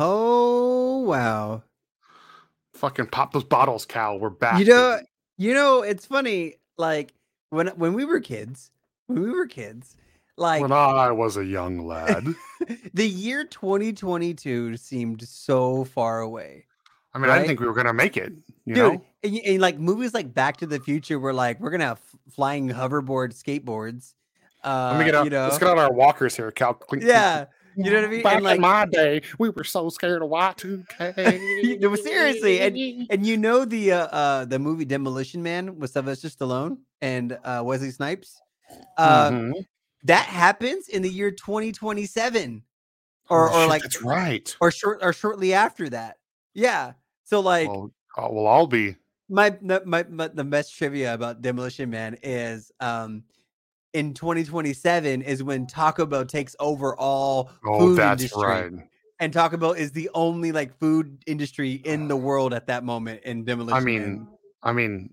Oh wow. Fucking pop those bottles, Cal. We're back. You know, you know, it's funny. Like when when we were kids, when we were kids, like when I was a young lad. the year 2022 seemed so far away. I mean, I didn't think we were gonna make it. You Dude, know, and, and like movies like Back to the Future were like, we're gonna have flying hoverboard skateboards. Uh, let me get out. you know, Let's get out our walkers here, Cal. Clink, yeah, you know what I mean? Back And like, in my day, we were so scared of Y2K. No, seriously, and and you know the uh, uh the movie Demolition Man with Sylvester Stallone and uh Wesley Snipes. Uh, Mhm. that happens in the year 2027, or Oh, or shit, like that's right. or short or shortly after that. Yeah. So like well, uh, we'll all be. my, my my my the best trivia about Demolition Man is um in 2027 is when Taco Bell takes over all Oh, food that's industry. right. And Taco Bell is the only like food industry in the world at that moment in Demolition I Man. mean, I mean,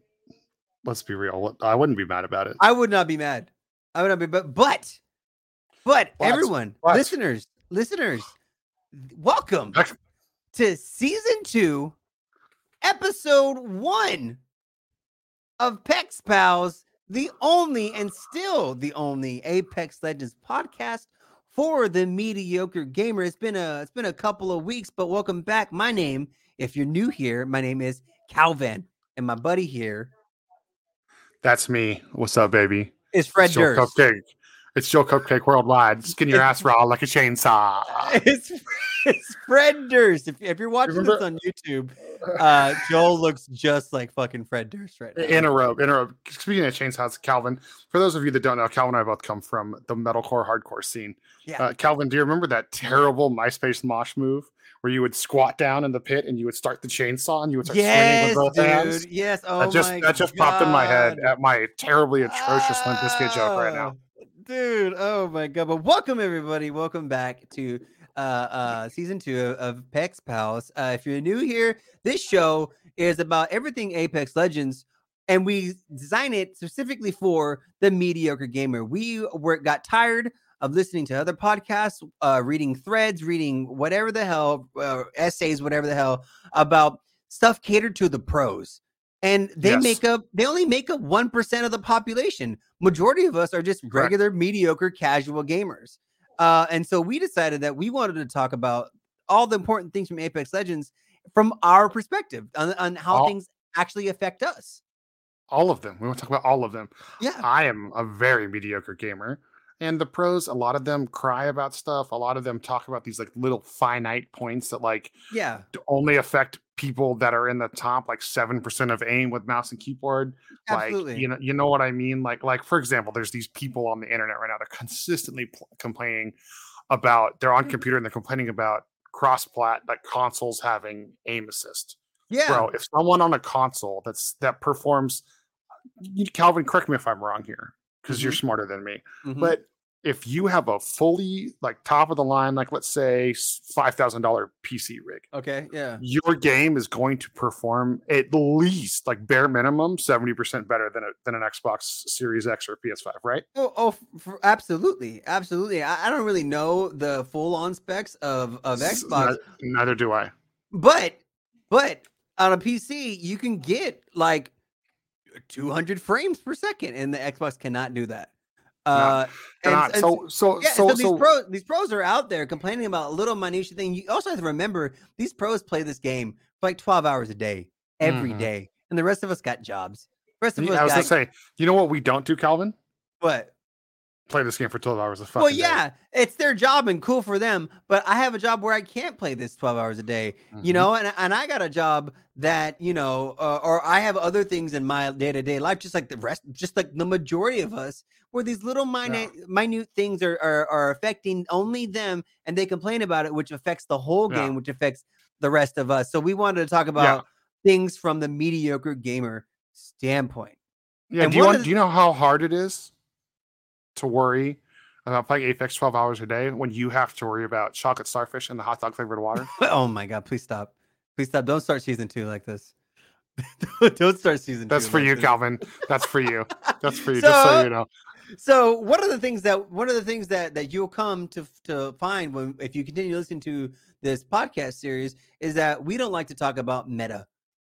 let's be real. I wouldn't be mad about it. I would not be mad. I would not be but but but But, everyone, but. listeners, listeners, welcome to season two, episode one of Pex Pals, the only and still the only Apex Legends podcast for the mediocre gamer. It's been a it's been a couple of weeks, but welcome back. My name, if you're new here, my name is Calvin, and my buddy here That's me. What's up, baby? It's Fred Durst. Cupcake. It's Joe Cupcake Worldwide. Skin your ass raw like a chainsaw. it's, it's Fred Durst. If, if you're watching this on YouTube, uh, Joel looks just like fucking Fred Durst right now. In a robe, in a robe. Speaking of chainsaws, Calvin. For those of you that don't know, Calvin and I both come from the metalcore hardcore scene. Yeah. Uh, Calvin, do you remember that terrible MySpace mosh move where you would squat down in the pit and you would start the chainsaw and you would start yes, swinging with both hands? dude. Yes. Oh that just my that just popped in my head at my terribly atrocious Limp Bizkit joke right now. Dude, oh my god. But welcome everybody. Welcome back to uh uh season two of, of Pex Pals. Uh if you're new here, this show is about everything Apex Legends. And we design it specifically for the mediocre gamer. We were got tired of listening to other podcasts, uh, reading threads, reading whatever the hell, uh, essays, whatever the hell about stuff catered to the pros. And they Yes. make up, they only make up 1% of the population. Majority of us are just Correct. regular, mediocre, casual gamers. Uh, and so we decided that we wanted to talk about all the important things from Apex Legends from our perspective on, on how All- things actually affect us. All of them. We want to talk about all of them. Yeah. I am a very mediocre gamer. And the pros, a lot of them cry about stuff. A lot of them talk about these like little finite points that like Yeah. only affect people that are in the top like 7% of aim with mouse and keyboard. Absolutely. Like, you know, you know what I mean? Like, like for example, there's these people on the internet right now, they're consistently pl- complaining about they're on mm-hmm. computer and they're complaining about cross plat like consoles having aim assist. yeah. Bro, if someone on a console that's that performs you, Calvin, correct me if I'm wrong here, because you're smarter than me. Mhm. But if you have a fully like top of the line, like let's say five thousand dollar PC rig, okay. Yeah. your game is going to perform at least like bare minimum seventy percent better than a, than an Xbox Series X or PS5, right? Oh, oh, f- f- absolutely, absolutely. I, I don't really know the full-on specs of of Xbox, ne- neither do I. but but on a PC you can get like 200 frames per second, and the Xbox cannot do that. Uh, They're and- and so so yeah, so so, these so pros these pros are out there complaining about a little minutia thing. You also have to remember these pros play this game for like 12 hours a day every Mhm. day, and the rest of us got jobs. The rest of us I was got gonna say, you know what we don't do, Calvin? what? Play this game for twelve hours a fucking Well, day. yeah, it's their job and cool for them. But I have a job where I can't play this 12 hours a day, you Mhm. know, and, and I got a job that, you know, uh, or I have other things in my day to day life, just like the rest, just like the majority of us, where these little minute, minute things are, are, are affecting only them and they complain about it, which affects the whole Yeah. game, which affects the rest of us. So we wanted to talk about things from the mediocre gamer standpoint. Yeah. And Do you want, do you know how hard it is to worry about playing Apex twelve hours a day when you have to worry about chocolate starfish and the hot dog flavored water? oh my God, please stop. Please stop. Don't start season two like this. Don't start season That's two. for like you, this. Calvin. That's for you. That's for you. just so So- you know. so one of the things that one of the things that that you'll come to to find when if you continue listening to this podcast series is that we don't like to talk about meta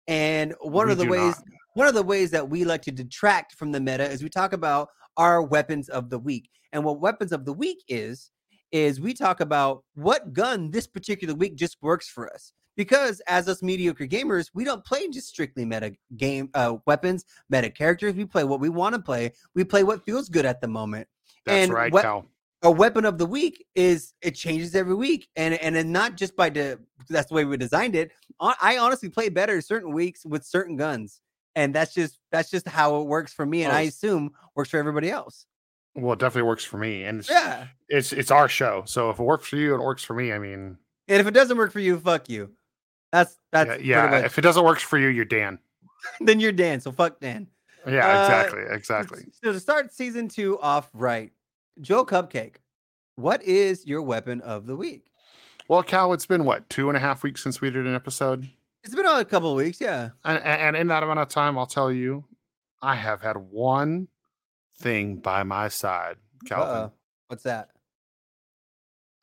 and one We of the ways not. one of the ways that we like to detract from the meta is we talk about our weapons of the week and what weapons of the week is is we talk about what gun this particular week just works for us because as us mediocre gamers we don't play just strictly meta game uh, weapons meta characters we play what we want to play we play what feels good at the moment That's and right, what- Cal. a weapon of the week is it changes every week and and then not just by the that's the way we designed it i honestly play better certain weeks with certain guns and that's just that's just how it works for me and Oh. i assume works for everybody else Well, it definitely works for me, and it's, yeah it's it's our show. So if it works for you, it works for me. I mean, and if it doesn't work for you fuck you that's that's yeah, yeah. If it doesn't work for you, you're Dan. then you're dan so fuck dan Yeah, Uh, exactly, exactly. so to start season two off right joe cupcake what is your weapon of the week Well, Cal, it's been what two and a half weeks since we did an episode, it's been a couple weeks yeah and, and in that amount of time, I'll tell you, I have had one thing by my side, Calvin. Uh-oh. what's that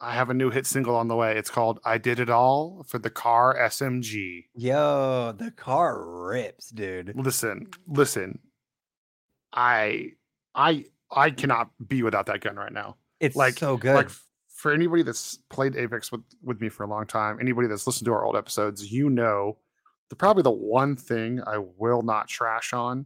I have a new hit single on the way. It's called "I Did It All" for the car SMG. Yo, the car rips, dude. Listen, listen. I, I, I cannot be without that gun right now. It's like- so good. Like for anybody that's played Apex with with me for a long time, anybody that's listened to our old episodes, you know, the probably the one thing I will not trash on.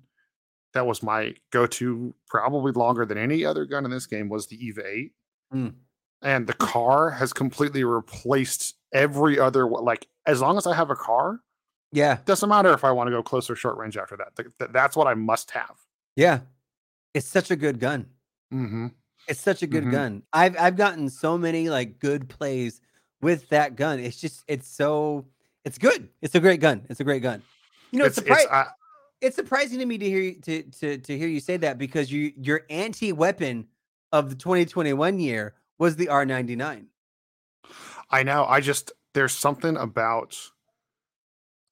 That was my go-to, probably longer than any other gun in this game was the Eva 8. Mm. And the car has completely replaced every other like as long as I have a car, yeah, doesn't matter if I want to go close or short range after that. Th- th- that's what I must have. yeah. It's such a good gun. Mm-hmm. It's such a good Mhm. gun. I've I've gotten so many like good plays with that gun. It's just it's so it's good. It's a great gun. It's a great gun. You know, it's, it's, surpri- it's, I, it's surprising to me to hear you, to, to to hear you say that because you your anti weapon of the 2021 year was the R99. I know. I just there's something about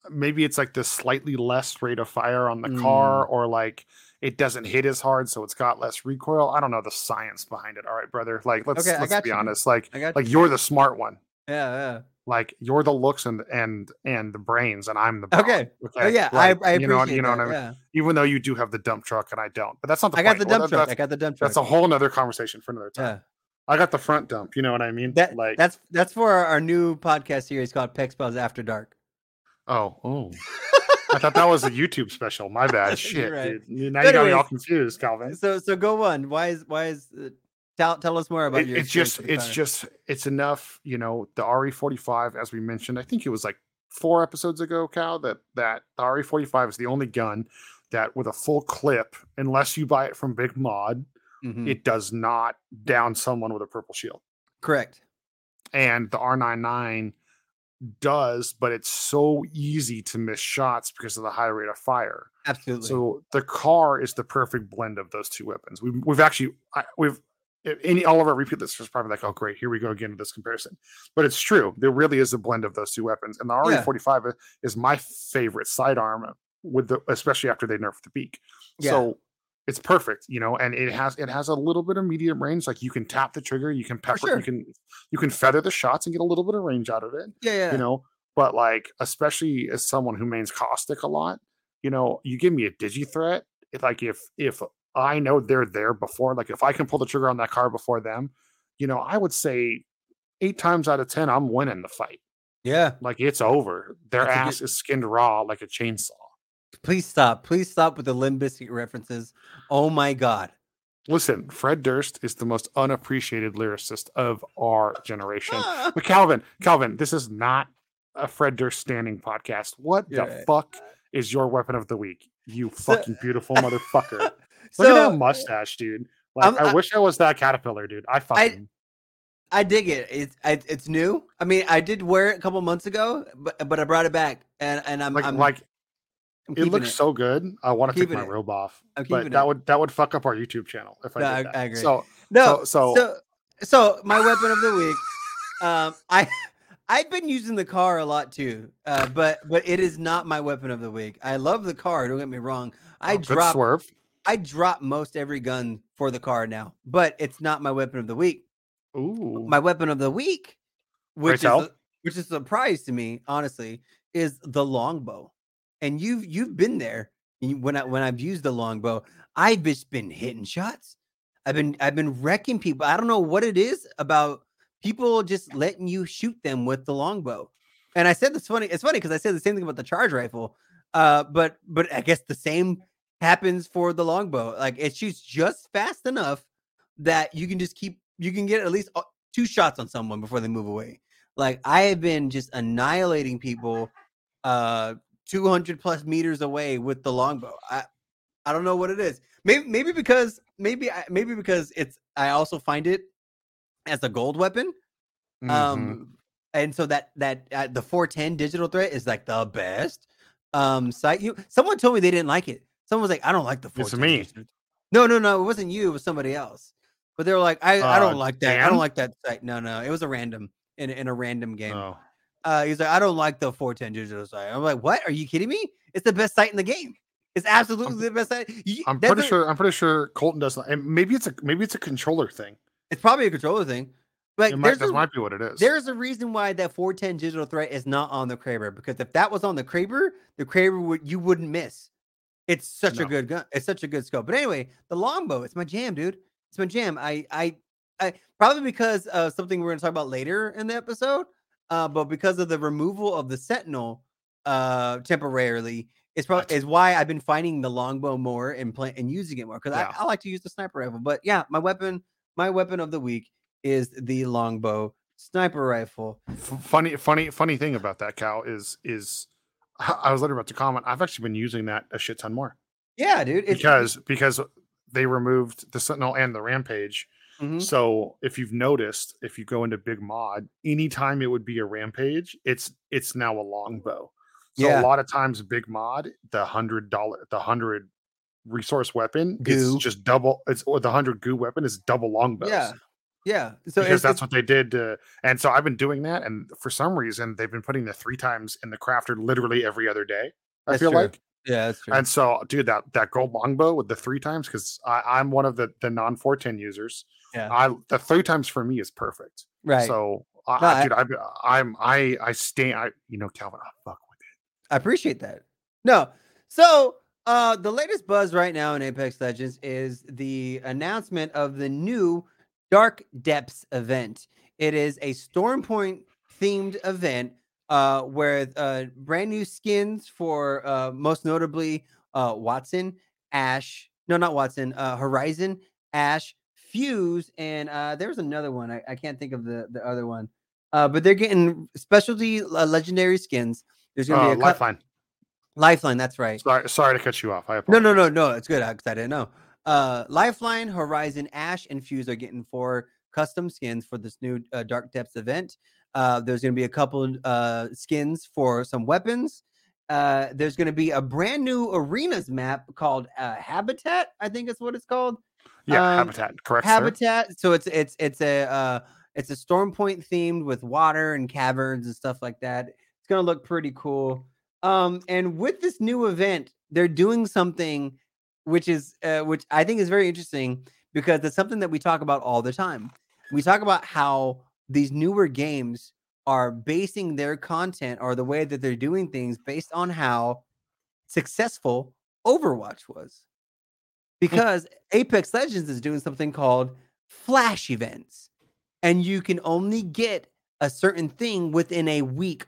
maybe it's like the slightly less rate of fire on the Mm. car, or like it doesn't hit as hard, so it's got less recoil. I don't know the science behind it. All right, brother. Like let's Okay, let's be you. honest. Like like you. you're the smart one. yeah, yeah. Like you're the looks and and and the brains, and I'm the brawn, Okay. Okay. Oh yeah, Like, I I you know what- you know that. what I mean. yeah. Even though you do have the dump truck and I don't, but that's not the I got the Well, dump that- truck. I got the dump truck. that's a whole nother conversation for another time. yeah. I got the front dump. You know what I mean? That like that's that's for our, our new podcast series called Pex Pals After Dark. Oh, oh. I thought that was a YouTube special. My bad. Shit, right. dude. Now But you got me all confused, Calvin. So so go on. Why is why is uh, tell tell us more about It- your it's just, it's just, it's enough. You know, the RE45, as we mentioned, I think it was like four episodes ago, Cal, that that the RE45 is the only gun that with a full clip, unless you buy it from Big Mod, Mhm. it does not down someone with a purple shield. correct. and the R99 does, but it's so easy to miss shots because of the high rate of fire. Absolutely. So the car is the perfect blend of those two weapons. We've, we've actually I, we've any all of our repeat listeners probably like, oh great, here we go again with this comparison. But it's true. There really is a blend of those two weapons, and the Yeah. RE45 i- is my favorite sidearm with the especially after they nerfed the beak. Yeah. So it's perfect, you know, and it has it has a little bit of medium range. Like you can tap the trigger, you can pepper, sure. you can you can feather the shots and get a little bit of range out of it yeah, yeah. you know but like especially as someone who mains caustic a lot you know you give me a digi threat it, like if if i know they're there before like if i can pull the trigger on that car before them you know i would say eight times out of ten i'm winning the fight yeah. like it's over their That's a good- ass is skinned raw like a chainsaw Please stop. Please stop with the Limp Bizkit references. Oh my god. listen fred durst is the most unappreciated lyricist of our generation but calvin calvin this is not a fred durst standing podcast what You're the right. fuck is your weapon of the week you So- fucking beautiful motherfucker Look so at that mustache, dude. Like, I I- wish I was that caterpillar, dude. I fucking. I dig it. It's I, it's new. I mean, I did wear it a couple months ago, but but I brought it back, and and I'm like, I'm, like I'm it looks so good. I want to take my it. robe off, but that it. would that would fuck up our YouTube channel if I No, did that. I agree. So No, so- so so my weapon of the week. Um, I I've been using the car a lot too, uh, but but it is not my weapon of the week. I love the car. Don't get me wrong. I oh, dropped swerve. I drop most every gun for the car now, but it's not my weapon of the week. Ooh. My weapon of the week, which is which is a surprise to me, honestly, is the longbow. And you've you've been there when I when I've used the longbow. I've just been hitting shots. I've been I've been wrecking people. I don't know what it is about people just letting you shoot them with the longbow. And I said this funny. It's funny because I said the same thing about the charge rifle. Uh, but but I guess the same happens for the longbow. Like it shoots just fast enough that you can just keep you can get at least uh, two shots on someone before they move away. Like I have been just annihilating people uh 200 plus meters away with the longbow. I I don't know what it is. Maybe maybe because maybe I- maybe because it's I also find it as a gold weapon. Mhm. Um, and so that that uh, the 410 digital threat is like the best. Um, site you someone told me they didn't like it. Someone was like, I don't like the 410. It's me. No, no, no, it wasn't you. It was somebody else. But they were like, I, I don't Uh, like that. I don't like that sight. No, no, it was a random in in a random game. Oh. Uh, he's like, I don't like the 410 digital sight. I'm like, what? Are you kidding me? It's the best sight in the game. It's absolutely the best site. You- I'm pretty a- sure. I'm pretty sure Colton does. not- And maybe it's a maybe it's a controller thing. it's probably a controller thing. But it might, there's that a- might be what it is. There's a reason why that 410 digital threat is not on the Kraber because if that was on the Kraber, the Kraber would you wouldn't miss. It's such a good gun. It's such a good scope. But anyway, the longbow, it's my jam, dude. It's my jam. I I I probably because of something we're gonna talk about later in the episode. Uh, but because of the removal of the sentinel uh temporarily, it's probably is why I've been finding the longbow more and play and using it more because Yeah. I, I like to use the sniper rifle. But yeah, my weapon, my weapon of the week is the longbow sniper rifle. F- funny, funny, funny thing about that cow is is I was literally about to comment. I've actually been using that a shit ton more Yeah, dude. It's because because they removed the Sentinel and the Rampage. Mhm. So if you've noticed, if you go into Big Mod, anytime it would be a Rampage, it's it's now a longbow. So Yeah. a lot of times, Big Mod, the hundred dollar, the hundred resource weapon Goo. is just double. It's or the hundred goo weapon is double longbows. yeah, yeah. So because it's, that's it's- what they did. To, and so I've been doing that, and for some reason, they've been putting the three times in the crafter literally every other day. I feel true. like, yeah, that's true. and so dude, that that gold longbow with the three times because I'm one of the the non 410 users. Yeah. I the three times for me is perfect. right. So, I, No, I, I- dude, I, I'm I I stand. I you know, Calvin, I fuck with it. I appreciate that. No, so uh, the latest buzz right now in Apex Legends is the announcement of the new Dark Depths event. It is a Stormpoint themed event uh, where uh, brand new skins for uh, most notably uh, Wattson, Ash, no, not Wattson, uh, Horizon, Ash, Fuse, and uh, there's another one. I, I can't think of the, the other one. Uh, but they're getting specialty uh, legendary skins. There's going to Uh, be a cou- lifeline. Lifeline, that's right. Sorry, sorry to cut you off. I No, no, no, no. It's good because I didn't know. Uh, Lifeline, Horizon, Ash, and Fuse are getting four custom skins for this new uh, Dark Depths event. Uh, there's going to be a couple uh, skins for some weapons. Uh, there's going to be a brand new arenas map called uh, Habitat. I think is what it's called. Yeah, um, habitat. Correct. sir? Habitat. So it's it's it's a uh, it's a storm point themed with water and caverns and stuff like that. It's gonna look pretty cool. Um, and with this new event, they're doing something which is uh, which I think is very interesting because it's something that we talk about all the time. We talk about how these newer games are basing their content or the way that they're doing things based on how successful Overwatch was. Hmm. Because Apex Legends is doing something called flash events, and you can only get a certain thing within a week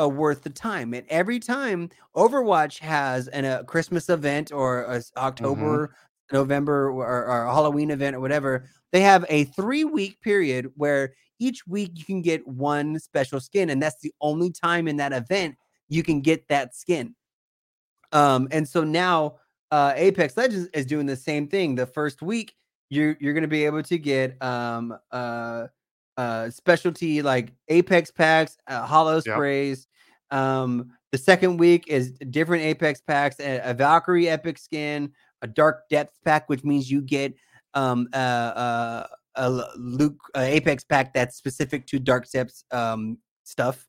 uh, worth of time. And every time Overwatch has an, a Christmas event or a s- mm-hmm. October, November, or, or a Halloween event or whatever, they have a three week period where each week you can get one special skin, and that's the only time in that event you can get that skin. Um, and so now uh, Apex Legends is doing the same thing. The first week, you're you're gonna be able to get um uh uh specialty like Apex packs, uh, holo Yep. sprays. Um, the second week is different Apex packs, a, a Valkyrie epic skin, a Dark Depth pack, which means you get um uh uh a Luke uh, Apex pack that's specific to Dark Depths um stuff.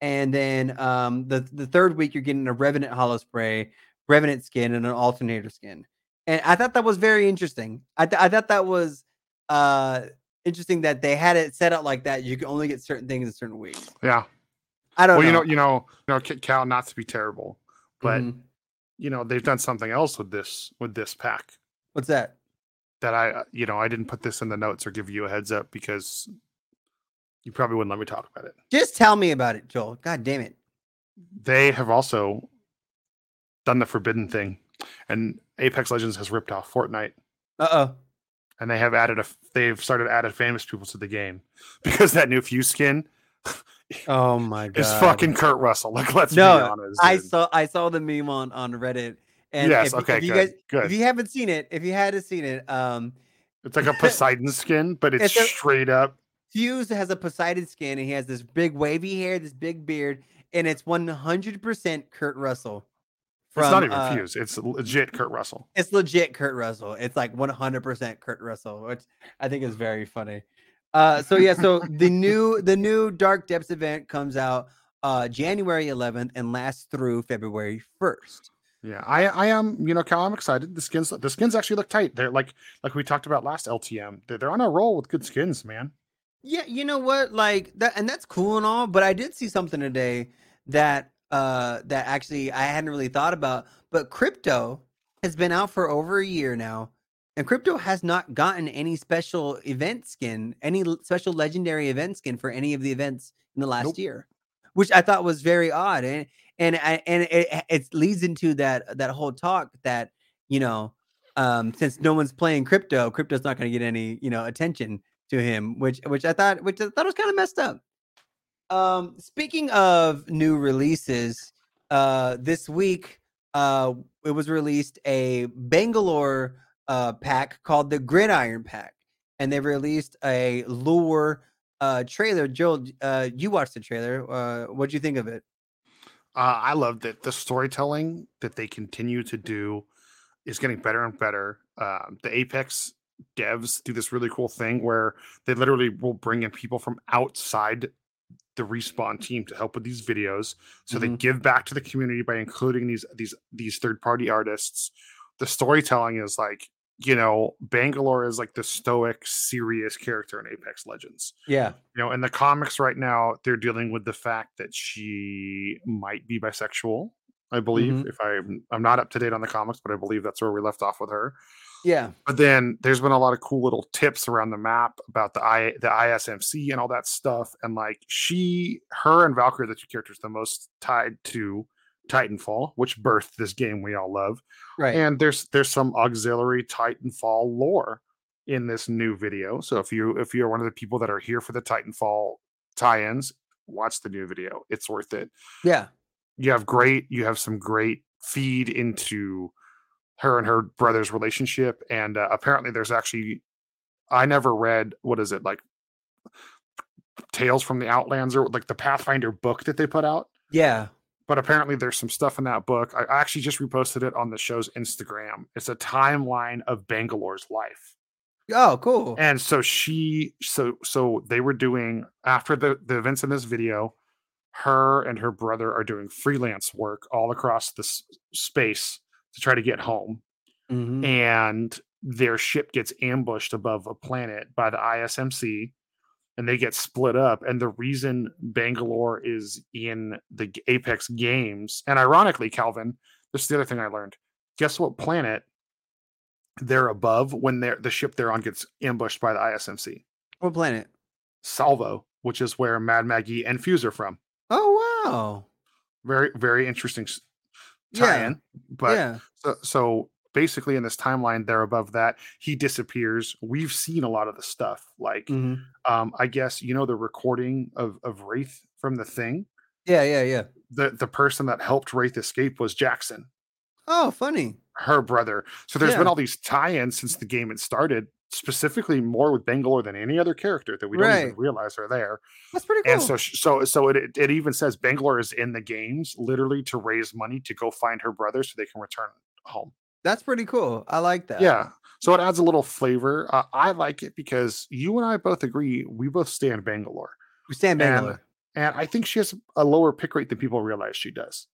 And then um the the third week you're getting a Revenant holo spray, Revenant skin, and an alternator skin. and I thought that was very interesting. I th- I thought that was uh interesting that they had it set up like that. You can only get certain things in certain weeks. Yeah. I don't Well, you know. know, you know, you know, Kit Cal not to be terrible, but Mhm. you know, they've done something else with this with this pack what's that? That I, uh, you know, I didn't put this in the notes or give you a heads up because you probably wouldn't let me talk about it. Just tell me about it, Joel. God damn it. They have also done the forbidden thing, and Apex Legends has ripped off Fortnite, Uh oh. and they have added a, they've started added famous people to the game because that new Fuse skin Oh my god. is fucking Kurt Russell. Like, let's No, be honest. I saw I saw the meme on on Reddit. And yes, if, okay, if you good, guys good. if you haven't seen it, if you hadn't seen it, um It's like a Poseidon skin, but it's, It's a- straight up. Fuse has a Poseidon skin and he has this big wavy hair, this big beard, and it's 100% Kurt Russell. it's not even uh, Fuse. It's legit Kurt Russell. It's legit Kurt Russell. It's like 100% Kurt Russell, which I think is very funny. Uh, so yeah, so the new the new Dark Depths event comes out uh January 11th and lasts through February 1st. Yeah, I I am. You know, Cal, I'm excited. The skins the skins actually look tight. They're like like we talked about last LTM. They're, they're on a roll with good skins, man. Yeah, you know what? Like that, and that's cool and all. But I did see something today that uh that actually I hadn't really thought about. But crypto has been out for over a year now, and crypto has not gotten any special event skin, any special legendary event skin for any of the events in the last Nope. year, which I thought was very odd. And and and it, it leads into that that whole talk that you know um since no one's playing crypto, crypto's not going to get any you know attention to him, which which I thought which I thought was kind of messed up. Um, speaking of new releases, uh, this week uh, it was released a Bangalore uh, pack called the Gridiron Pack, and they released a lure uh, trailer. Joel, uh, you watched the trailer. Uh, what do you think of it? Uh, I love that the storytelling that they continue to do is getting better and better. Um, the Apex devs do this really cool thing where they literally will bring in people from outside the respawn team to help with these videos. So they Mhm. give back to the community by including these these these third party artists. The storytelling is like you know Bangalore is like the stoic, serious character in Apex Legends Yeah. you know in the comics right now they're dealing with the fact that she might be bisexual i believe Mhm. if i'm i'm not up to date on the comics but i believe that's where we left off with her Yeah. but then there's been a lot of cool little tips around the map about the i the ismc and all that stuff and like she her and valkyrie the two characters the most tied to titanfall which birthed this game we all love Right. and there's there's some auxiliary titanfall lore in this new video so if you if you're one of the people that are here for the titanfall tie-ins watch the new video it's worth it yeah. you have great you have some great feed into her and her brother's relationship and uh, apparently there's actually i never read what is it like tales from the outlands or like the pathfinder book that they put out Yeah. But apparently there's some stuff in that book. I actually just reposted it on the show's Instagram. It's a timeline of Bangalore's life. Oh, cool. And so she so so they were doing after the the events in this video, her and her brother are doing freelance work all across the s- space to try to get home Mhm. and their ship gets ambushed above a planet by the ISMC and they get split up and the reason Bangalore is in the Apex games and ironically Calvin this is the other thing I learned guess what planet they're above when they're the ship they're on gets ambushed by the ISMC What planet? Salvo which is where Mad Maggie and Fuse are from Oh wow. very very interesting s- Yeah. tie-in but yeah. So, so basically, in this timeline, they're above that. He disappears. We've seen a lot of the stuff. Like, Mhm. um, I guess you know the recording of of Wraith from the thing. Yeah. Yeah. Yeah. The the person that helped Wraith escape was Jackson, Oh, funny. her brother. So there's Yeah. been all these tie-ins since the game had started. Specifically, more with Bangalore than any other character that we don't even realize are there. That's pretty cool. And so, so, so it, it it even says Bangalore is in the games literally to raise money to go find her brother so they can return home. That's pretty cool. I like that. Yeah. So it adds a little flavor. Uh, I like it because you and I both agree we both stand Bangalore. We stand And- Bangalore. And I think she has a lower pick rate than people realize she does.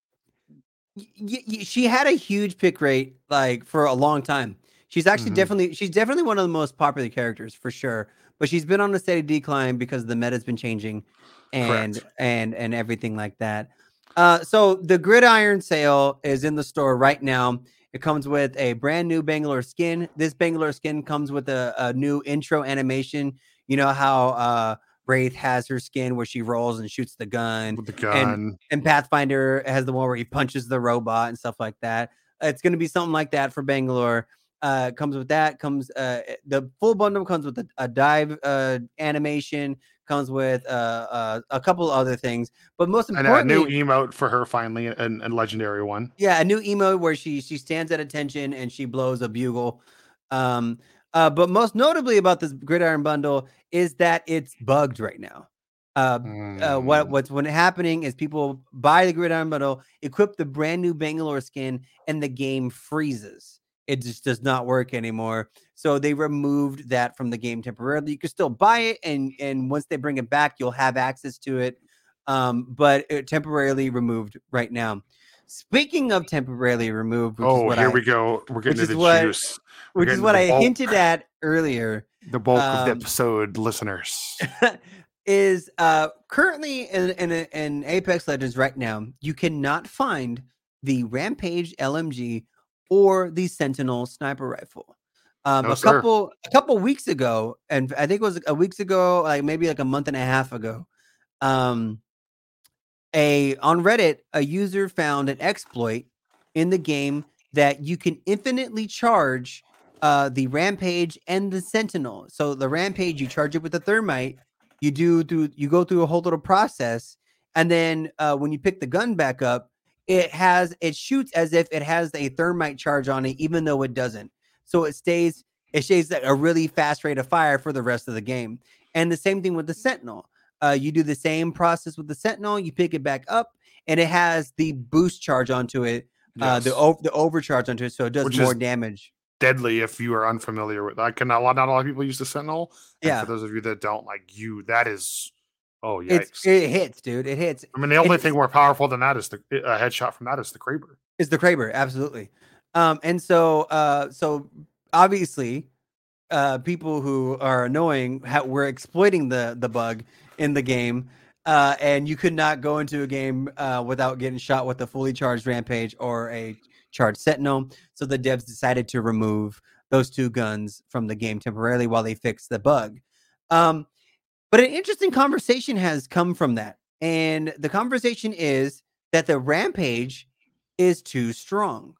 y- y- she had a huge pick rate like for a long time. She's actually Mhm. definitely she's definitely one of the most popular characters for sure. But she's been on a steady decline because the meta's been changing and Correct. and and everything like that. Uh so the gridiron sale is in the store right now. It comes with a brand new Bangalore skin. This Bangalore skin comes with a, a new intro animation. You know how uh Wraith has her skin where she rolls and shoots the gun with the gun. and Pathfinder has the one where he punches the robot and stuff like that. It's going to be something like that for Bangalore. Uh, comes with that. Comes uh, the full bundle comes with a, a dive uh, animation. Comes with uh, uh, a couple other things, but most And a importantly, new emote for her finally, and a legendary one. yeah, a new emo where she she stands at attention and she blows a bugle. Um, uh, but most notably about this gridiron bundle is that it's bugged right now. Uh, uh, what Mm. what's when happening is people buy the gridiron bundle, equip the brand new Bangalore skin, and the game freezes. It just does not work anymore. So they removed that from the game temporarily. You can still buy it, and and once they bring it back, you'll have access to it. Um, but it temporarily removed right now. Speaking of temporarily removed, which is Oh, here I, we go. We're getting to the what- juice. We're which is what I bulk. hinted at earlier. The bulk of the um, episode, listeners. is uh currently in, in in Apex Legends right now, you cannot find the Rampage LMG or the Sentinel sniper rifle. Um, No, a sir. couple a couple weeks ago, and I think it was a weeks ago, like maybe like a month and a half ago, um, a on Reddit, a user found an exploit in the game that you can infinitely charge uh, the Rampage and the Sentinel. So the Rampage, you charge it with the Thermite. You do through you go through a whole little process, and then uh, when you pick the gun back up, it has it shoots as if it has a Thermite charge on it, even though it doesn't. So it stays it stays at a really fast rate of fire for the rest of the game. And the same thing with the Sentinel. Uh, you do the same process with the Sentinel. You pick it back up, and it has the boost charge onto it, uh, the Yes. o- the overcharge onto it, so it does Which more damage. deadly if you are unfamiliar with. I can not a lot. Not a lot of people use the Sentinel. and Yeah. For those of you that don't, like you, that is. Oh It's it hits, dude. It hits. I mean, the only it's- thing more powerful than that is the a headshot from that is the Kraber. Is the Kraber absolutely? Um, and so uh, so obviously, uh, people who are annoying ha- were exploiting the the bug in the game. Uh, and you could not go into a game uh, without getting shot with a fully charged rampage or a charged sentinel. So the devs decided to remove those two guns from the game temporarily while they fix the bug. Um, but an interesting conversation has come from that. And the conversation is that the rampage is too strong.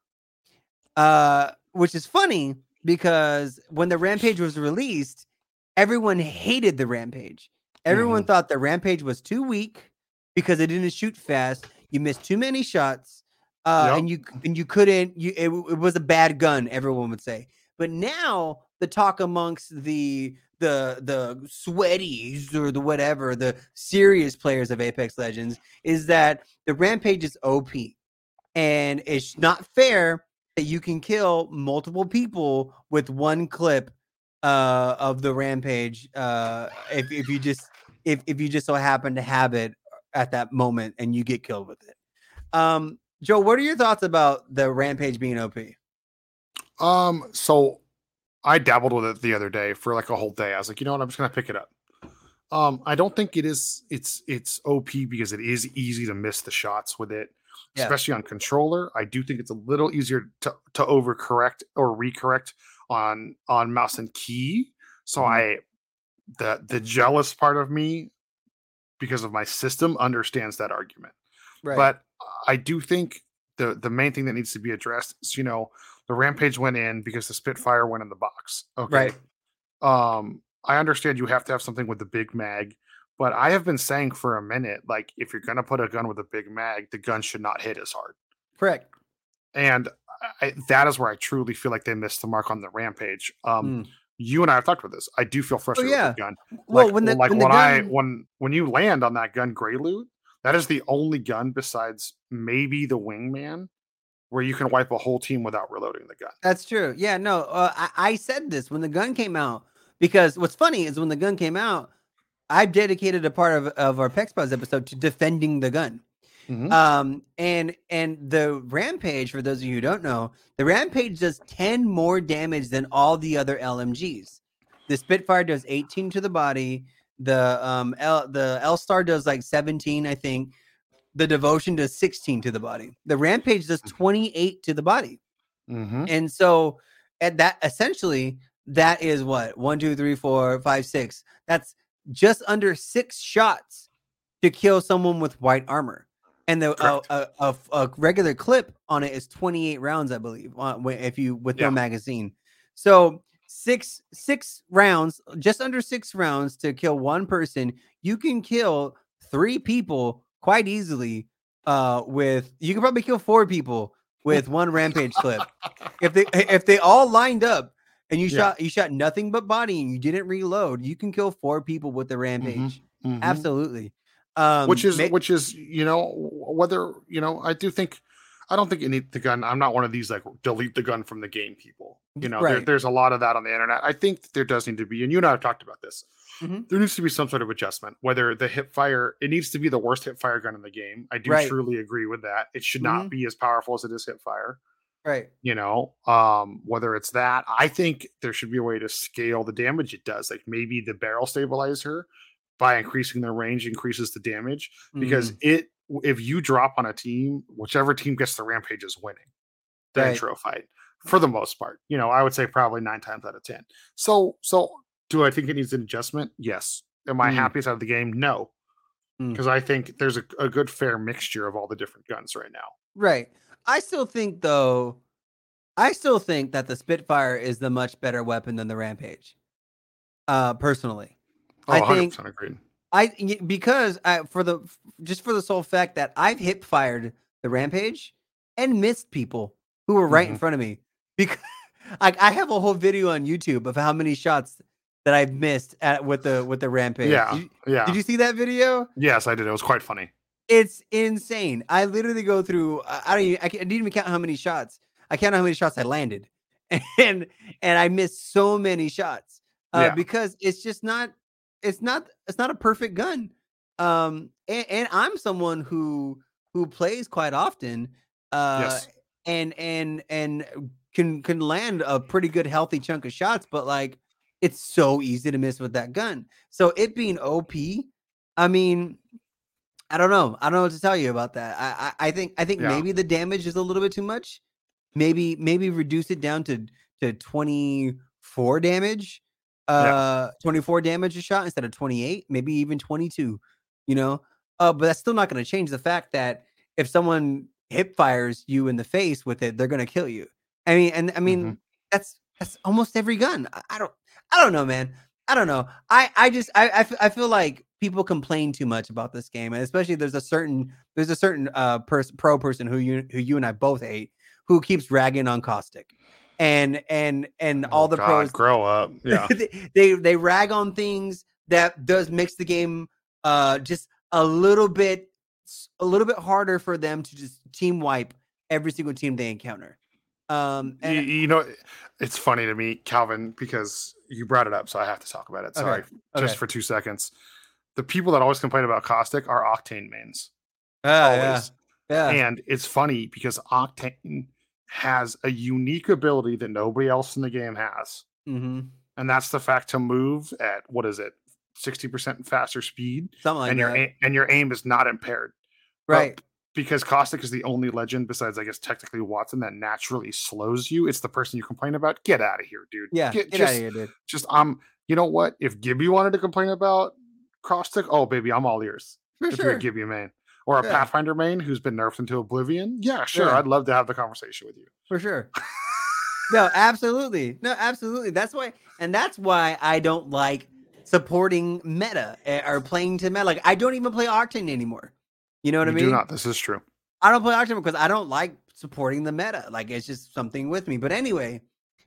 Uh, which is funny because when the rampage was released, everyone hated the rampage. Everyone thought the rampage was too weak because it didn't shoot fast. You missed too many shots. Uh, Yep. and you and you couldn't you it, it was a bad gun everyone would say but now the talk amongst the the the sweaties or the whatever the serious players of apex legends is that the rampage is op and it's not fair that you can kill multiple people with one clip uh of the rampage uh if, if you just if, if you just so happen to have it at that moment and you get killed with it. Um joe what are your thoughts about the rampage being op Um, so I dabbled with it the other day for like a whole day. I was like, you know what, I'm just gonna pick it up. Um, I don't think it is it's it's OP because it is easy to miss the shots with it, Yeah. especially on controller. I do think it's a little easier to to overcorrect or recorrect on on mouse and key. So Mhm. I the the jealous part of me because of my system understands that argument. right But I do think the the main thing that needs to be addressed is, you know, the rampage went in because the Spitfire went in the box. Okay. Right. Um, I understand you have to have something with the big mag, but I have been saying for a minute, like if you're gonna put a gun with a big mag, the gun should not hit as hard. correct And I, that is where I truly feel like they missed the mark on the rampage. Um, Mm. you and I have talked about this. I do feel frustrated yeah. with the gun well when the like when when, the I when when you land on that gun gray loot, that is the only gun besides maybe the wingman where you can wipe a whole team without reloading the gun. That's true. Yeah, no, uh, I, I said this when the gun came out because what's funny is when the gun came out, I dedicated a part of, of our PEX Buzz episode to defending the gun Mhm. Um, and and the rampage, for those of you who don't know, the rampage does 10 more damage than all the other LMGs. The Spitfire does 18 to the body. The um L the L Star does like 17, I think. The devotion does 16 to the body. The rampage does 28 to the body. Mhm. And so at that essentially that is what one, two, three, four, five, six. That's just under six shots to kill someone with white armor. And the a, a, a, a regular clip on it is 28 rounds, I believe, uh, if you with Yeah. no magazine. So six six rounds, just under six rounds to kill one person. You can kill three people quite easily. Uh, with you can probably kill four people with one rampage clip if they if they all lined up and you Yeah. shot you shot nothing but body and you didn't reload, you can kill four people with the rampage. Mhm. Absolutely. Um which is ma- which is you know whether you know i do think i don't think you need the gun i'm not one of these like delete the gun from the game people you know there, there's a lot of that on the internet i think that there does need to be and you and i have talked about this Mhm. there needs to be some sort of adjustment whether the hip fire it needs to be the worst hip fire gun in the game i do Right. truly agree with that it should Mhm. not be as powerful as it is hip fire right. you know um whether it's that i think there should be a way to scale the damage it does like maybe the barrel stabilizer by increasing the range increases the damage because Mhm. it if you drop on a team whichever team gets the rampage is winning the Right. intro fight for the most part you know i would say probably nine times out of ten so so do i think it needs an adjustment yes am i Mm. happiest out of the game no Mm. because i think there's a, a good fair mixture of all the different guns right now right. I still think though I still think that the Spitfire is the much better weapon than the rampage. Uh personally. oh, I 100% think agreed I because I for the just for the sole fact that I've hip fired the rampage and missed people who were right in Mhm. front of me because I, I have a whole video on YouTube of how many shots that I've missed at with the with the rampage. yeah Did you, yeah did you see that video? yes i did it was quite funny It's insane. I literally go through. I I don't. Even, I, can't, I didn't even count how many shots. I count how many shots I landed, and and I missed so many shots uh, Yeah. because it's just not. It's not. It's not a perfect gun. Um, and, and I'm someone who who plays quite often. Uh, Yes. and and and can can land a pretty good healthy chunk of shots, but like it's so easy to miss with that gun. So it being OP, I mean, I don't know. I don't know what to tell you about that. I I, I think I think Yeah. maybe the damage is a little bit too much. Maybe maybe reduce it down to to 24 damage. Uh 24 damage a shot instead of 28, maybe even 22, you know? Uh but that's still not going to change the fact that if someone hip fires you in the face with it, they're going to kill you. I mean and I mean Mhm. that's that's almost every gun. I, I don't I don't know, man. I don't know. I I just I I, f- I feel like people complain too much about this game, and especially there's a certain there's a certain uh person pro person who you who you and I both hate who keeps ragging on Caustic, and and and all Oh, the God, pros grow up yeah they, they they rag on things that does makes the game uh just a little bit a little bit harder for them to just team wipe every single team they encounter. Um you, you know it's funny to me calvin because you brought it up so i have to talk about it. Okay, sorry just for two seconds. The people that always complain about caustic are octane mains. Ah, yeah, always. Yeah. and it's funny because octane has a unique ability that nobody else in the game has. Hmm and that's the fact to move at what is it 60% faster speed Something like and your that. a- and your aim is not impaired. But right. Because Caustic is the only legend besides, I guess, technically Wattson that naturally slows you. It's the person you complain about. Get out of here, dude. Yeah. Get, Get, just, out of here, dude. just um, you know what? If Gibby wanted to complain about Caustic, oh baby, I'm all ears. For if you're sure. a Gibby main or a Yeah. Pathfinder main who's been nerfed into oblivion, yeah, sure, Yeah. I'd love to have the conversation with you. For sure. no, absolutely. No, absolutely. That's why, and that's why I don't like supporting meta eh, or playing to meta. Like I don't even play Octane anymore. You know what You I mean? do not. This is true. I don't play Octane because I don't like supporting the meta. Like it's just something with me. But anyway,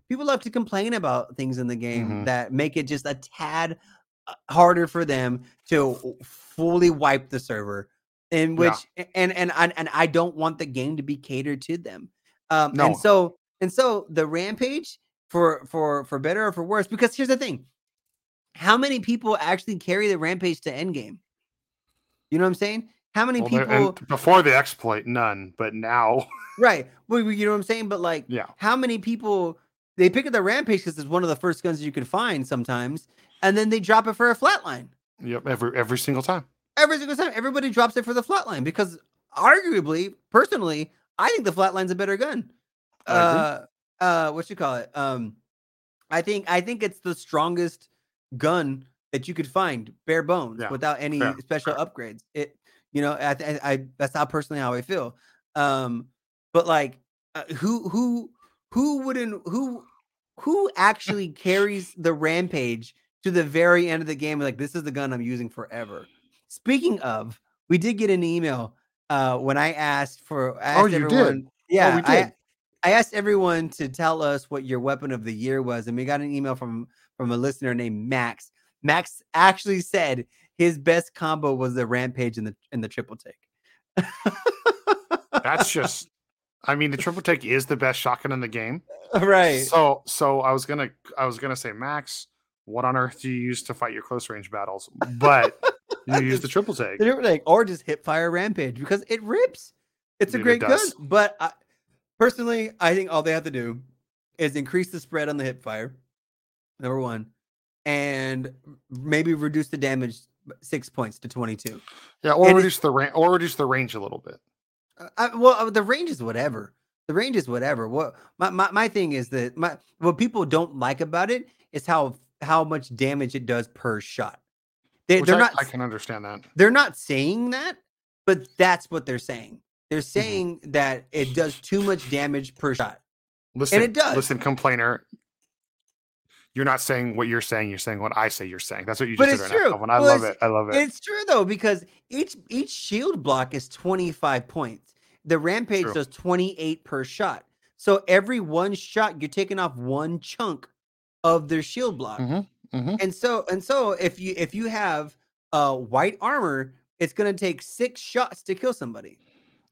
people love to complain about things in the game Mhm. that make it just a tad uh, harder for them to fully wipe the server. In which Yeah. and and and and I don't want the game to be catered to them. Um, No. and so and so the rampage for for for better or for worse. Because here's the thing: how many people actually carry the rampage to endgame? You know what I'm saying? How many Well, people? before the exploit, none. But now, Right. Well, you know what I'm saying? But like, yeah, how many people they pick up the rampage because it's one of the first guns you can find sometimes, and then they drop it for a flatline yep, every every single time. every single time. Everybody drops it for the flatline because arguably, personally, I think the flatline's a better gun. Uh, uh, what you call it? Um, I think I think it's the strongest gun that you could find, bare bones, Yeah, without any fair, special upgrades. It, you know, I, I, I that's how personally how I feel. Um, but like, uh, who who who wouldn't who who actually carries the rampage to the very end of the game? Like, this is the gun I'm using forever. Speaking of, we did get an email uh when I asked for I Oh, asked you did? everyone. Yeah, we I did. I asked everyone to tell us what your weapon of the year was, and we got an email from from a listener named Max. Max actually said his best combo was the rampage and the and the triple take. That's just. I mean, the triple take is the best shotgun in the game. Uh, right. So, so I was gonna, I was gonna say, Max, what on earth do you use to fight your close range battles? But you use the triple take. The triple take, or just hip fire rampage because it rips. It's a Dude, it great gun, but I, personally, I think all they have to do is increase the spread on the hip fire. Number one, and maybe reduce the damage six points to twenty-two. Yeah, or And reduce the range, or reduce the range a little bit. Uh, I, well, uh, the range is whatever. The range is whatever. What my, my my thing is that my what people don't like about it is how how much damage it does per shot. They, I, not I can understand that. they're not saying that, but that's what they're saying. They're Mm-hmm. saying that it does too much damage per shot. Listen, and it does. Listen, complainer. You're not saying what you're saying. You're saying what I say. You're saying. That's what you But just it's said right true. now. Calvin. I Well, love it. I love it. It's true though because each each shield block is 25 points. The rampage True. does 28 per shot. So every one shot you're taking off one chunk of their shield block. Mhm, mhm. And so and so if you if you have uh white armor, it's going to take 6 shots to kill somebody.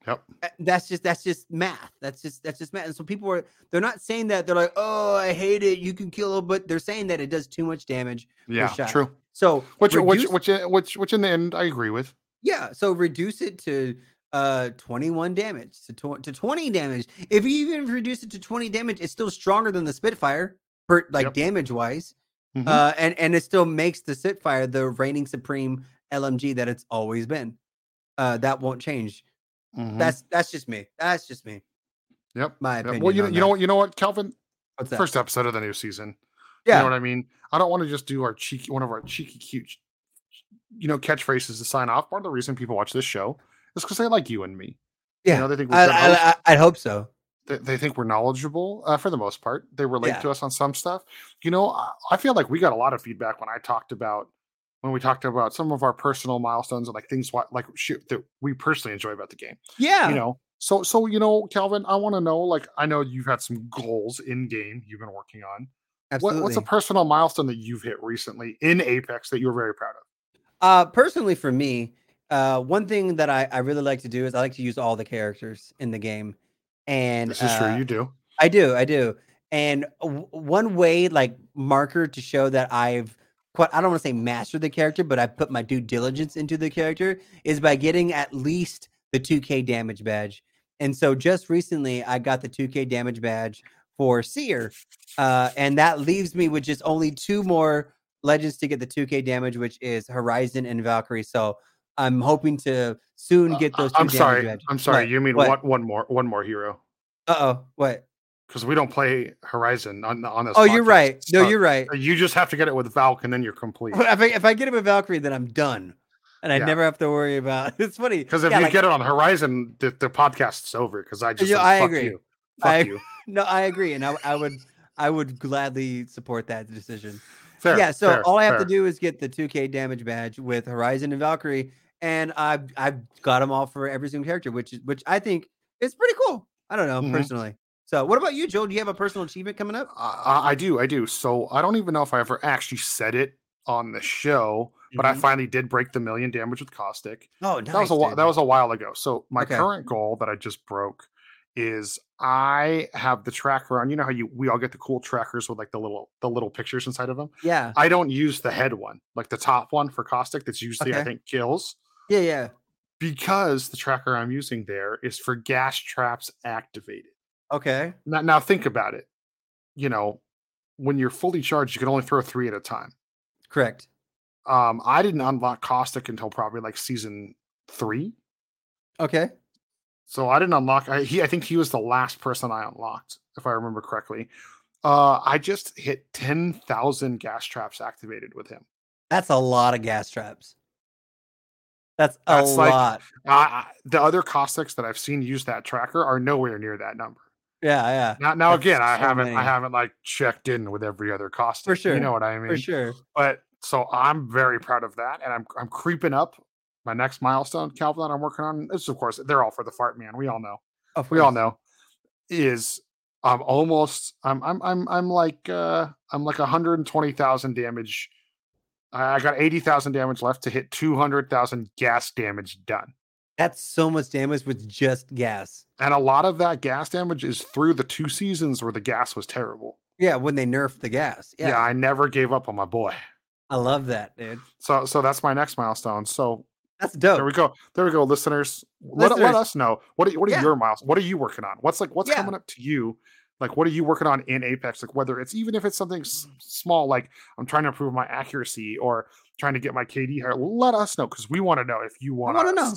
Yep. Uh, That's just that's just math. That's just that's just math. And so people are they're not saying that they're like, "Oh, I hate it. You can kill it," but they're saying that it does too much damage. Yeah. True. So Which, which, reduce- which, uh, which, which, in the end, I agree with. Yeah, so reduce it to uh 21 damage to, tw- to 20 damage. If you even reduce it to 20 damage, it's still stronger than the Spitfire, per like Yep. damage wise. Mhm. Uh and and it still makes the Spitfire the reigning supreme LMG that it's always been. Uh that won't change. Mhm. That's that's just me. That's just me. yep. My yep. opinion. Well, you you know what, you know what, Calvin. What's that? First episode of the new season. yeah. You know what I mean? I don't want to just do our cheeky, one of our cheeky, cute, you know, catchphrases to sign off. Part of the reason people watch this show is because they like you and me. yeah. You know, they think we're I. I, I, I'd hope so. they, they think we're knowledgeable uh, for the most part. They relate Yeah. to us on some stuff. You know, I, I feel like we got a lot of feedback when I talked about when we talked about some of our personal milestones and like things what like shoot that we personally enjoy about the game. Yeah. You know, so so you know, Calvin, I want to know. Like, I know you've had some goals in game you've been working on. What, absolutely. what's a personal milestone that you've hit recently in Apex that you're very proud of? Uh, personally, for me, uh, one thing that I, I really like to do is I like to use all the characters in the game, and This is uh, true. You do. I do, I do. And w- one way, like marker to show that I've quite, I don't want to say master the character, but I put my due diligence into the character is by getting at least the 2K damage badge. And so just recently, I got the 2K damage badge for Seer, uh, and that leaves me with just only two more legends to get the 2K damage, which is Horizon and Valkyrie. So I'm hoping to soon Uh, get those. Two I'm damage sorry. badges. I'm sorry. You mean What? what? One more. One more hero. Uh oh. What? Because we don't play Horizon on on this. Oh, you're right. No, So- you're right. You just have to get it with Valk, and then you're complete. If I, if I get him a Valkyrie, then I'm done, and I Yeah. never have to worry about. It's funny Because if Yeah, you like- get it on Horizon, the, the podcast's over. Because I just Yeah, said, I fuck agree. you, fuck I- you. No, I agree, and I, I would I would gladly support that decision. Fair, yeah, so fair, all I have fair. to do is get the 2K damage badge with Horizon and Valkyrie, and I've I've got them all for every single character, which is which I think is pretty cool. I don't know Mhm. personally. So, what about you, Joel? Do you have a personal achievement coming up? I, I do, I do. So I don't even know if I ever actually said it on the show, but I Mhm. finally did break the million damage with Caustic. Oh, nice. that was a dude. that was a while ago. So my Okay. current goal that I just broke is I have the tracker on. You know how you we all get the cool trackers with like the little the little pictures inside of them. yeah, I don't use the head one, like the top one for Caustic. That's usually I think kills. yeah, yeah. because the tracker I'm using there is for gas traps activated. Okay. Now, now think about it. You know, when you're fully charged, you can only throw three at a time. Correct. Um, I didn't unlock Caustic until probably like season three. Okay. So I didn't unlock. I, he, I think he was the last person I unlocked, if I remember correctly. Uh, I just hit ten thousand gas traps activated with him. That's a lot of gas traps. That's a That's like- lot. Uh, the other caustics that I've seen use that tracker are nowhere near that number. Yeah, yeah. Now, now That's again, I so haven't, many. I haven't like checked in with every other costume. For sure, you know what I mean. For sure. But so I'm very proud of that, and I'm I'm creeping up. My next milestone, Calvin, that I'm working on. is, of course, they're all for the fart man. We all know. We all know. Is I'm almost. I'm I'm I'm I'm like uh I'm like 120,000 damage. I I got 80,000 damage left to hit 200,000 gas damage done. That's so much damage with just gas. And a lot of that gas damage is through the two seasons where the gas was terrible. Yeah, when they nerfed the gas. Yeah, Yeah, I never gave up on my boy. I love that, dude. So so that's my next milestone. So That's dope. there we go. There we go, listeners. Let, let us know. What are, what are Yeah. your miles? What are you working on? What's like what's Yeah. coming up to you? Like what are you working on in Apex? Like whether it's even if it's something s- small, like I'm trying to improve my accuracy or trying to get my KD higher. Let us know because we want to know if you want wanna know.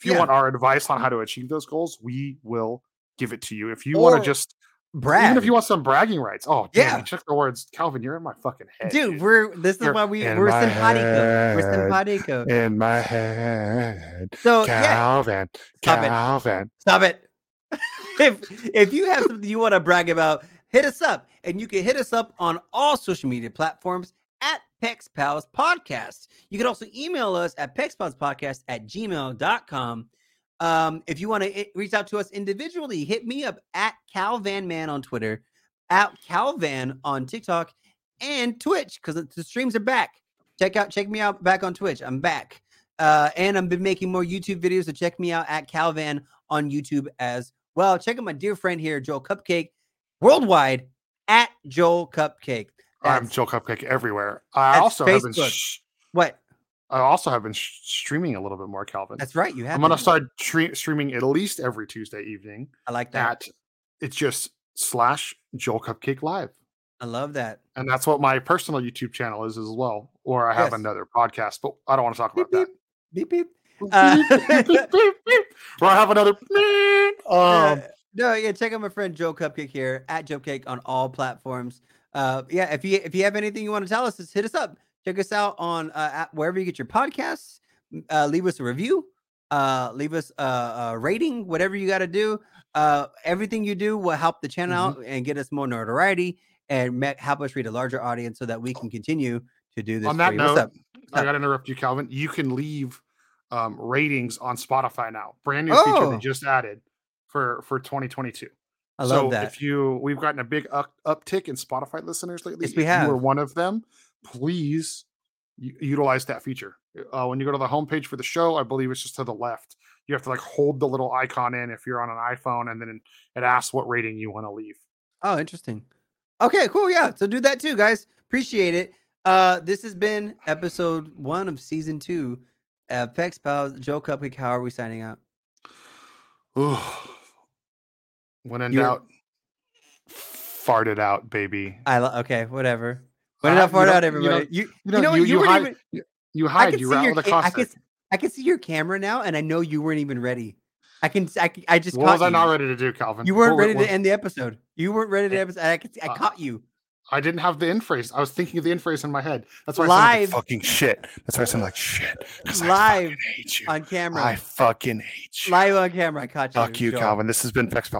If you Yeah. want our advice on how to achieve those goals, we will give it to you. If you want to just brag, even if you want some bragging rights, oh damn, Yeah. check the words, Calvin. You're in my fucking head, dude, we're this is You're why we we're simpatico. We're simpatico. in my head. So yeah, Calvin, it. Calvin. Stop it. if if you have something you want to brag about, hit us up. And you can hit us up on all social media platforms at Pex Pals Podcast. You can also email us at pexpalspodcast at gmail.com. Um, if you want to reach out to us individually, hit me up at CowVanMan on Twitter, at CowVan on TikTok, and Twitch, because the streams are back. Check out, check me out back on Twitch. I'm back. Uh, and I've been making more YouTube videos, so check me out at CowVan on YouTube as well. Check out my dear friend here, Joel Cupcake, worldwide at Joel Cupcake. I'm That's- Joe Cupcake everywhere. I that's also have been. Sh- What? I also have been sh- streaming a little bit more, Calvin. That's right. You have. I'm gonna start tre- streaming at least every Tuesday evening. I like that. At it's just slash Joel Cupcake Live, I love that. and that's what my personal YouTube channel is as well. Or I have Yes. another podcast, but I don't want to talk about Beep, that. beep, beep. Uh, Beep, beep, beep, beep. Or I have another. beep. Um, Uh, no, yeah, check out my friend Joe Cupcake here at Joe Cake on all platforms. Uh, yeah, if you if you have anything you want to tell us, just hit us up. Check us out on uh, at wherever you get your podcasts. Uh, leave us a review. Uh, leave us a, a rating. Whatever you got to do. Uh, everything you do will help the channel out and get us more notoriety and help us reach a larger audience so that we can continue to do this. on that you. What's note, up? I got to interrupt you, Calvin. You can leave um, ratings on Spotify now. Brand new feature Oh. they just added for for 2022. I love so that. if you we've gotten a big up, uptick in Spotify listeners lately. Yes, we if You are have. one of them. Please utilize that feature. Uh, when you go to the homepage for the show, I believe it's just to the left. You have to like hold the little icon in if you're on an iPhone, and then it asks what rating you want to leave. Oh, interesting. Okay, cool. Yeah. So do that too, guys. Appreciate it. Uh, this has been episode one of season two. Uh, Pex Pals, Joe Cupcake. How are we signing out? When in You're- doubt, fart it out, baby. I lo- okay, whatever. When did Uh, I you fart out, you everybody? You, You you know, you, you, weren't hide, even- you, you hide, you rattle the ca- I can. I can see your camera now, and I know you weren't even ready. I can. I, I just What was I you. not ready to do, Calvin? You weren't What- ready what- to end the episode. You weren't ready to Eh, episode. I can. see- I uh, caught you I didn't have the end phrase. I was thinking of the end phrase in my head. That's why I sounded like fucking shit. That's why I sounded like shit. I Live you. on camera. I fucking hate you. Live on camera. I caught you. Fuck you, Joel. Calvin. This has been Pex